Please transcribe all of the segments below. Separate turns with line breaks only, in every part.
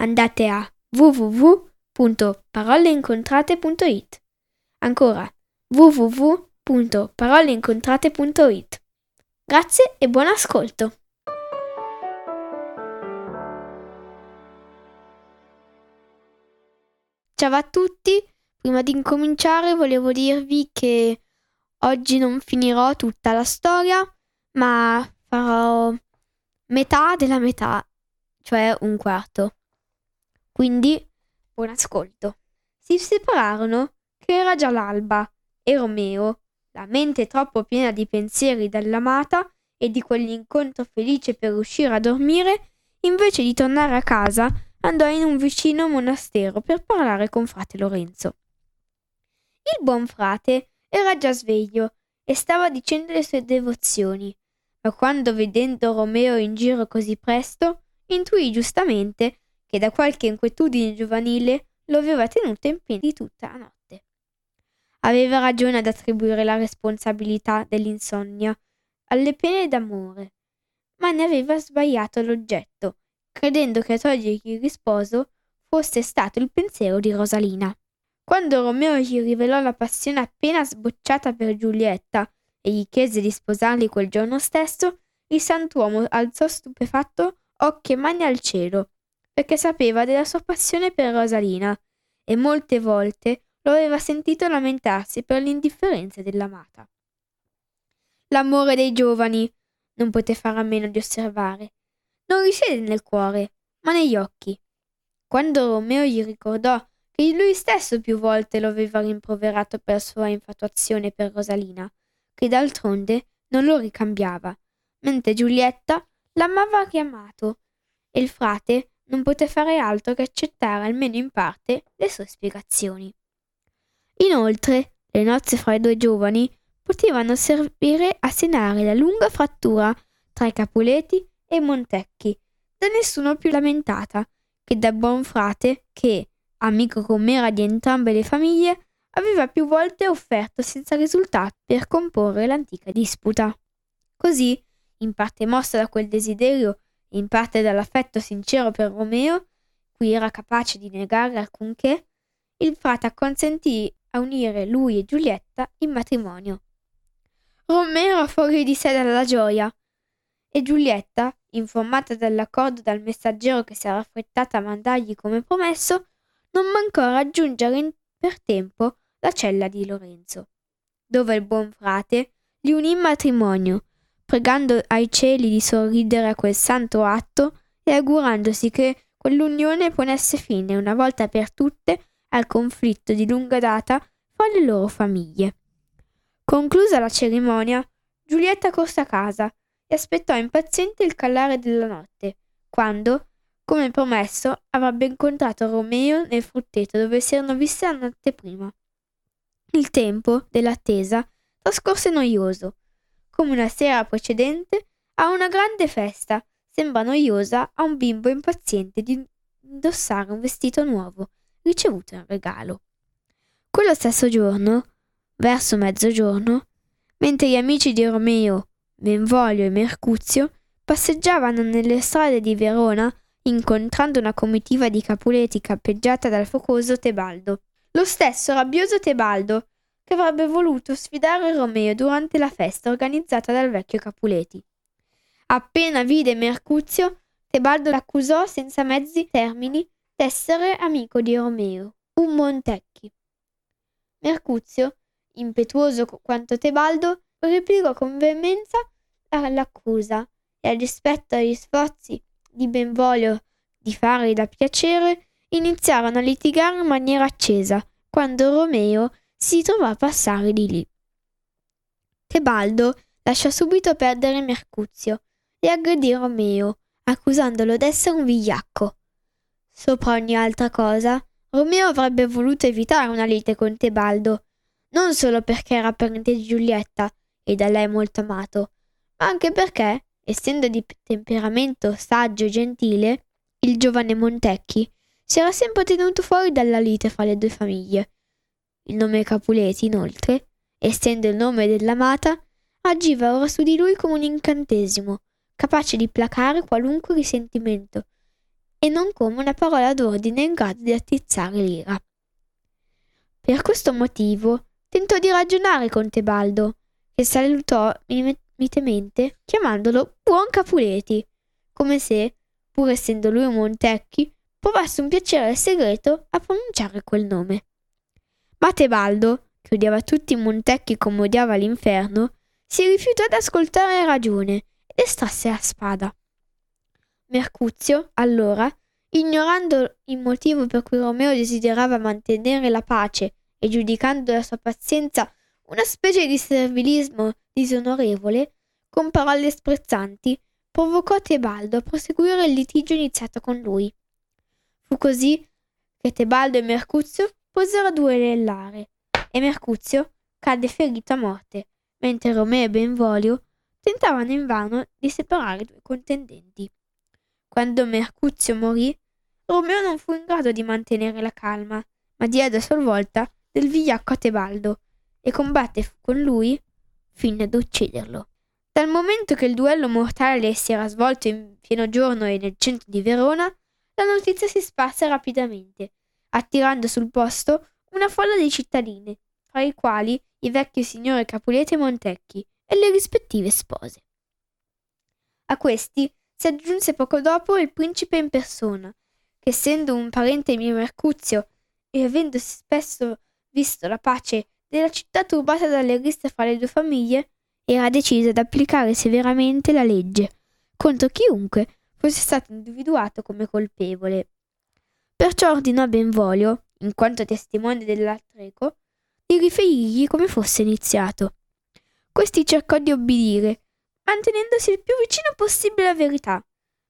andate a www.paroleincontrate.it. Ancora www.paroleincontrate.it. Grazie e buon ascolto. Ciao a tutti, prima di incominciare volevo dirvi che oggi non finirò tutta la storia, ma farò metà della metà, cioè un quarto. Quindi, buon ascolto. Si separarono che era già l'alba e Romeo, la mente troppo piena di pensieri dell'amata e di quell'incontro felice per uscire a dormire, invece di tornare a casa, andò in un vicino monastero per parlare con frate Lorenzo. Il buon frate era già sveglio e stava dicendo le sue devozioni, ma quando vedendo Romeo in giro così presto, intuì giustamente che da qualche inquietudine giovanile lo aveva tenuto in piedi tutta la notte. Aveva ragione ad attribuire la responsabilità dell'insonnia alle pene d'amore, ma ne aveva sbagliato l'oggetto, credendo che a togliergli il risposo fosse stato il pensiero di Rosalina. Quando Romeo gli rivelò la passione appena sbocciata per Giulietta e gli chiese di sposarli quel giorno stesso, il santuomo alzò stupefatto occhi e mani al cielo perché sapeva della sua passione per Rosalina e molte volte lo aveva sentito lamentarsi per l'indifferenza dell'amata. L'amore dei giovani, non poté fare a meno di osservare, non risiede nel cuore, ma negli occhi. Quando Romeo gli ricordò che lui stesso più volte lo aveva rimproverato per sua infatuazione per Rosalina, che d'altronde non lo ricambiava, mentre Giulietta l'amava riamato, e il frate non poté fare altro che accettare almeno in parte le sue spiegazioni. Inoltre, le nozze fra i due giovani potevano servire a sanare la lunga frattura tra i Capuleti e i Montecchi, da nessuno più lamentata che da buon frate che, amico com'era di entrambe le famiglie, aveva più volte offerto senza risultato per comporre l'antica disputa. Così, in parte mossa da quel desiderio in parte dall'affetto sincero per Romeo, cui era capace di negare alcunché, il frate acconsentì a unire lui e Giulietta in matrimonio. Romeo fuori di sé dalla gioia e Giulietta, informata dell'accordo dal messaggero che si era affrettata a mandargli come promesso, non mancò a raggiungere per tempo la cella di Lorenzo, dove il buon frate li unì in matrimonio pregando ai cieli di sorridere a quel santo atto e augurandosi che quell'unione ponesse fine una volta per tutte al conflitto di lunga data fra le loro famiglie. Conclusa la cerimonia, Giulietta corse a casa e aspettò impaziente il calare della notte, quando, come promesso, avrebbe incontrato Romeo nel frutteto dove si erano viste la notte prima. Il tempo dell'attesa trascorse noioso, come una sera precedente a una grande festa, sembra noiosa a un bimbo impaziente di indossare un vestito nuovo ricevuto in regalo. Quello stesso giorno, verso mezzogiorno, mentre gli amici di Romeo, Benvolio e Mercuzio passeggiavano nelle strade di Verona incontrando una comitiva di Capuleti cappeggiata dal focoso Tebaldo. Lo stesso rabbioso Tebaldo che avrebbe voluto sfidare Romeo durante la festa organizzata dal vecchio Capuleti. Appena vide Mercuzio, Tebaldo l'accusò senza mezzi termini d'essere amico di Romeo, un Montecchi. Mercuzio, impetuoso quanto Tebaldo, replicò con veemenza all'accusa e a dispetto degli sforzi di Benvolio di fargli da piacere, iniziarono a litigare in maniera accesa, quando Romeo si trovò a passare di lì. Tebaldo lasciò subito perdere Mercuzio e aggredì Romeo, accusandolo d'essere un vigliacco. Sopra ogni altra cosa, Romeo avrebbe voluto evitare una lite con Tebaldo, non solo perché era parente di Giulietta e da lei molto amato, ma anche perché, essendo di temperamento saggio e gentile, il giovane Montecchi si era sempre tenuto fuori dalla lite fra le due famiglie. Il nome Capuleti, inoltre, essendo il nome dell'amata, agiva ora su di lui come un incantesimo, capace di placare qualunque risentimento, e non come una parola d'ordine in grado di attizzare l'ira. Per questo motivo tentò di ragionare con Tebaldo, che salutò mitemente chiamandolo Buon Capuleti, come se, pur essendo lui un Montecchi, provasse un piacere segreto a pronunciare quel nome. Ma Tebaldo, che odiava tutti i Montecchi come odiava l'inferno, si rifiutò ad ascoltare ragione ed estrasse la spada. Mercuzio, allora, ignorando il motivo per cui Romeo desiderava mantenere la pace e giudicando la sua pazienza una specie di servilismo disonorevole, con parole sprezzanti, provocò Tebaldo a proseguire il litigio iniziato con lui. Fu così che Tebaldo e Mercuzio posero a duellare, e Mercuzio cadde ferito a morte, mentre Romeo e Benvolio tentavano invano di separare i due contendenti. Quando Mercuzio morì, Romeo non fu in grado di mantenere la calma, ma diede a sua volta del vigliacco a Tebaldo e combatté con lui fino ad ucciderlo. Dal momento che il duello mortale si era svolto in pieno giorno e nel centro di Verona, la notizia si sparse rapidamente, attirando sul posto una folla di cittadini, fra i quali i vecchi signori Capuleti e Montecchi e le rispettive spose. A questi si aggiunse poco dopo il principe in persona, che essendo un parente di Mercuzio e avendosi spesso visto la pace della città turbata dalle risse fra le due famiglie, era deciso ad applicare severamente la legge contro chiunque fosse stato individuato come colpevole. Perciò ordinò a Benvolio, in quanto testimone dell'altreco, di riferirgli come fosse iniziato. Questi cercò di obbedire, mantenendosi il più vicino possibile alla verità,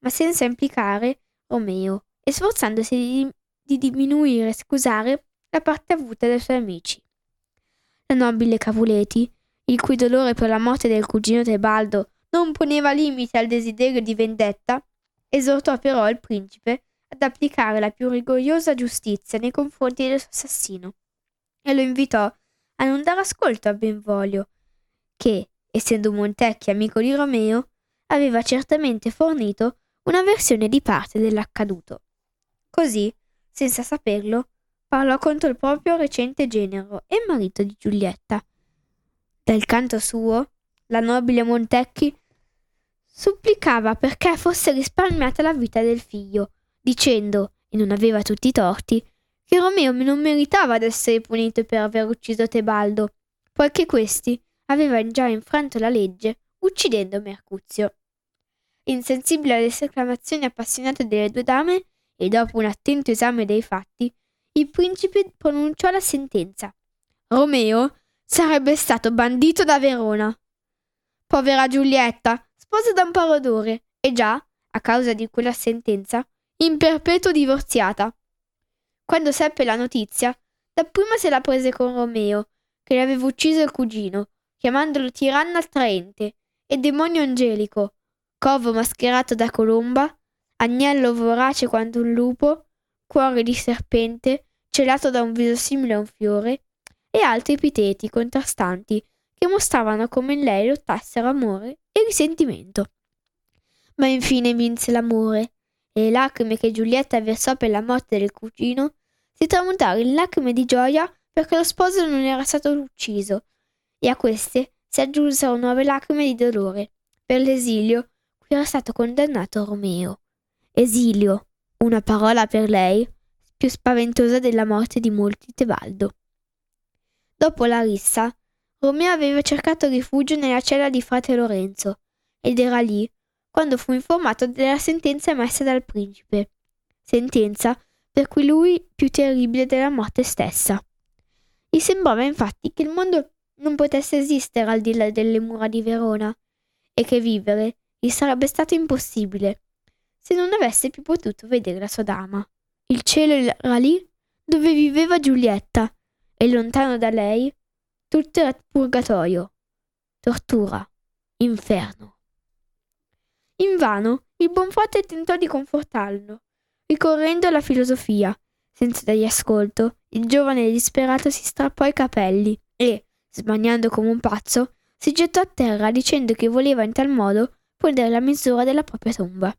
ma senza implicare Romeo e sforzandosi di, di diminuire e scusare la parte avuta dai suoi amici. La nobile Cavuleti, il cui dolore per la morte del cugino Tebaldo non poneva limite al desiderio di vendetta, esortò però il principe ad applicare la più rigorosa giustizia nei confronti del suo assassino e lo invitò a non dare ascolto a Benvolio, che, essendo Montecchi amico di Romeo, aveva certamente fornito una versione di parte dell'accaduto. Così, senza saperlo, parlò contro il proprio recente genero e marito di Giulietta. Dal canto suo, la nobile Montecchi supplicava perché fosse risparmiata la vita del figlio, dicendo, e non aveva tutti i torti, che Romeo non meritava d'essere punito per aver ucciso Tebaldo, poiché questi aveva già infranto la legge uccidendo Mercuzio. Insensibile alle esclamazioni appassionate delle due dame e dopo un attento esame dei fatti, il principe pronunciò la sentenza. Romeo sarebbe stato bandito da Verona. Povera Giulietta, sposa da un parodore, e già, a causa di quella sentenza, in perpetuo divorziata. Quando seppe la notizia, dapprima se la prese con Romeo, che le aveva ucciso il cugino, chiamandolo tiranno attraente e demonio angelico, covo mascherato da colomba, agnello vorace quanto un lupo, cuore di serpente, celato da un viso simile a un fiore, e altri epiteti contrastanti che mostravano come in lei lottassero amore e risentimento. Ma infine vinse l'amore, e le lacrime che Giulietta versò per la morte del cugino si tramutarono in lacrime di gioia perché lo sposo non era stato ucciso, e a queste si aggiunsero nuove lacrime di dolore per l'esilio cui era stato condannato Romeo. Esilio, una parola per lei più spaventosa della morte di molti Tebaldo. Dopo la rissa, Romeo aveva cercato rifugio nella cella di frate Lorenzo ed era lì quando fu informato della sentenza emessa dal principe, sentenza per cui lui più terribile della morte stessa. Gli sembrava infatti che il mondo non potesse esistere al di là delle mura di Verona e che vivere gli sarebbe stato impossibile se non avesse più potuto vedere la sua dama. Il cielo era lì dove viveva Giulietta e lontano da lei tutto era purgatorio, tortura, inferno. Invano il buon frate tentò di confortarlo, ricorrendo alla filosofia. Senza dargli ascolto, il giovane disperato si strappò i capelli e, smaniando come un pazzo, si gettò a terra dicendo che voleva in tal modo prendere la misura della propria tomba.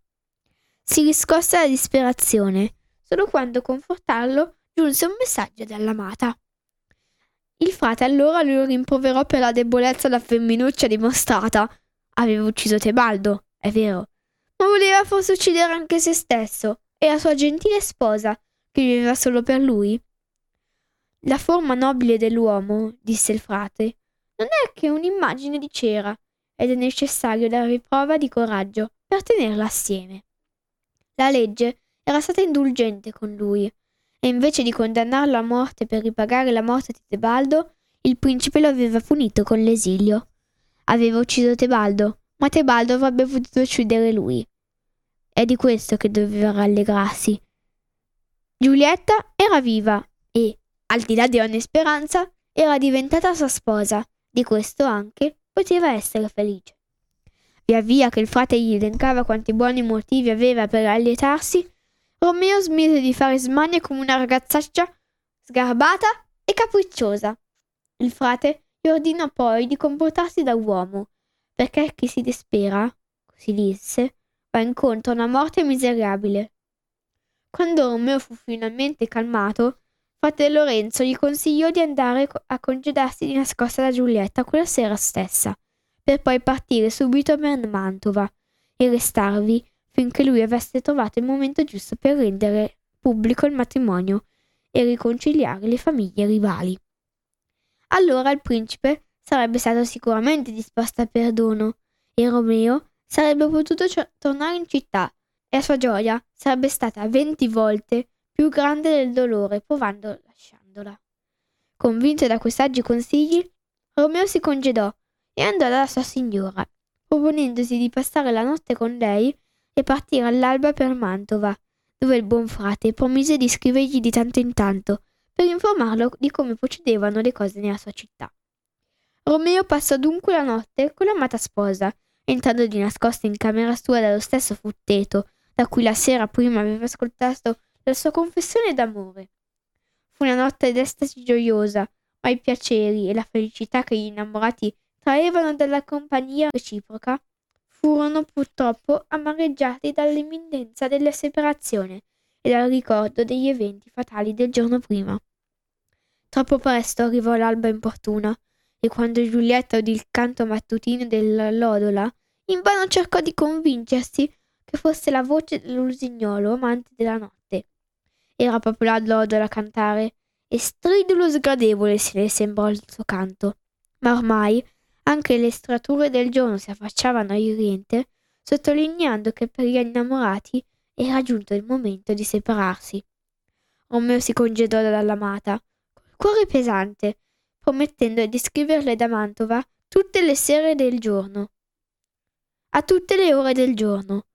Si riscosse alla disperazione, solo quando confortarlo giunse un messaggio dall'amata. Il frate allora lo rimproverò per la debolezza da femminuccia dimostrata. Aveva ucciso Tebaldo, è vero, ma voleva forse uccidere anche se stesso e la sua gentile sposa, che viveva solo per lui. La forma nobile dell'uomo, disse il frate, non è che un'immagine di cera, ed è necessario dare prova di coraggio per tenerla assieme. La legge era stata indulgente con lui, e invece di condannarlo a morte per ripagare la morte di Tebaldo, il principe lo aveva punito con l'esilio. Aveva ucciso Tebaldo, ma Tebaldo avrebbe potuto uccidere lui. È di questo che doveva rallegrarsi. Giulietta era viva e, al di là di ogni speranza, era diventata sua sposa. Di questo anche poteva essere felice. Via via che il frate gli elencava quanti buoni motivi aveva per allietarsi, Romeo smise di fare smanie come una ragazzaccia sgarbata e capricciosa. Il frate gli ordinò poi di comportarsi da uomo, perché chi si dispera, così disse, va incontro a una morte miserabile. Quando Romeo fu finalmente calmato, frate Lorenzo gli consigliò di andare a congedarsi di nascosta da Giulietta quella sera stessa, per poi partire subito per Mantova e restarvi finché lui avesse trovato il momento giusto per rendere pubblico il matrimonio e riconciliare le famiglie rivali. Allora il principe sarebbe stato sicuramente disposto a perdono e Romeo sarebbe potuto tornare in città e la sua gioia sarebbe stata venti volte più grande del dolore provando lasciandola. Convinto da quei saggi consigli, Romeo si congedò e andò dalla sua signora, proponendosi di passare la notte con lei e partire all'alba per Mantova, dove il buon frate promise di scrivergli di tanto in tanto per informarlo di come procedevano le cose nella sua città. Romeo passò dunque la notte con l'amata sposa, entrando di nascosto in camera sua dallo stesso frutteto da cui la sera prima aveva ascoltato la sua confessione d'amore. Fu una notte d'estasi gioiosa, ma i piaceri e la felicità che gli innamorati traevano dalla compagnia reciproca furono purtroppo amareggiati dall'imminenza della separazione e dal ricordo degli eventi fatali del giorno prima. Troppo presto arrivò l'alba importuna, e quando Giulietta udì il canto mattutino della lodola, invano cercò di convincersi che fosse la voce dell'usignolo amante della notte. Era proprio la lodola a cantare, e stridulo sgradevole se le sembrò il suo canto. Ma ormai anche le strature del giorno si affacciavano all'oriente, sottolineando che per gli innamorati era giunto il momento di separarsi. Romeo si congedò dall'amata, col cuore pesante, promettendo di scriverle da Mantova tutte le sere del giorno, a tutte le ore del giorno.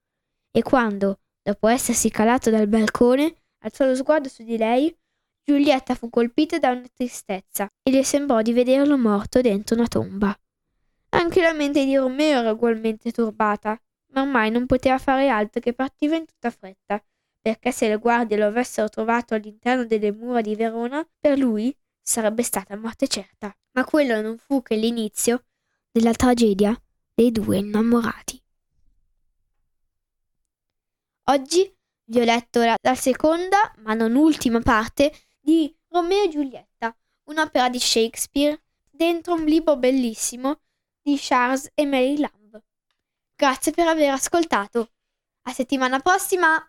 E quando, dopo essersi calato dal balcone, alzò lo sguardo su di lei, Giulietta fu colpita da una tristezza e le sembrò di vederlo morto dentro una tomba. Anche la mente di Romeo era ugualmente turbata, ma ormai non poteva fare altro che partiva in tutta fretta, perché se le guardie lo avessero trovato all'interno delle mura di Verona, per lui sarebbe stata morte certa. Ma quello non fu che l'inizio della tragedia dei due innamorati. Oggi vi ho letto la, la seconda, ma non ultima parte di Romeo e Giulietta, un'opera di Shakespeare dentro un libro bellissimo di Charles e Mary Lamb. Grazie per aver ascoltato. A settimana prossima!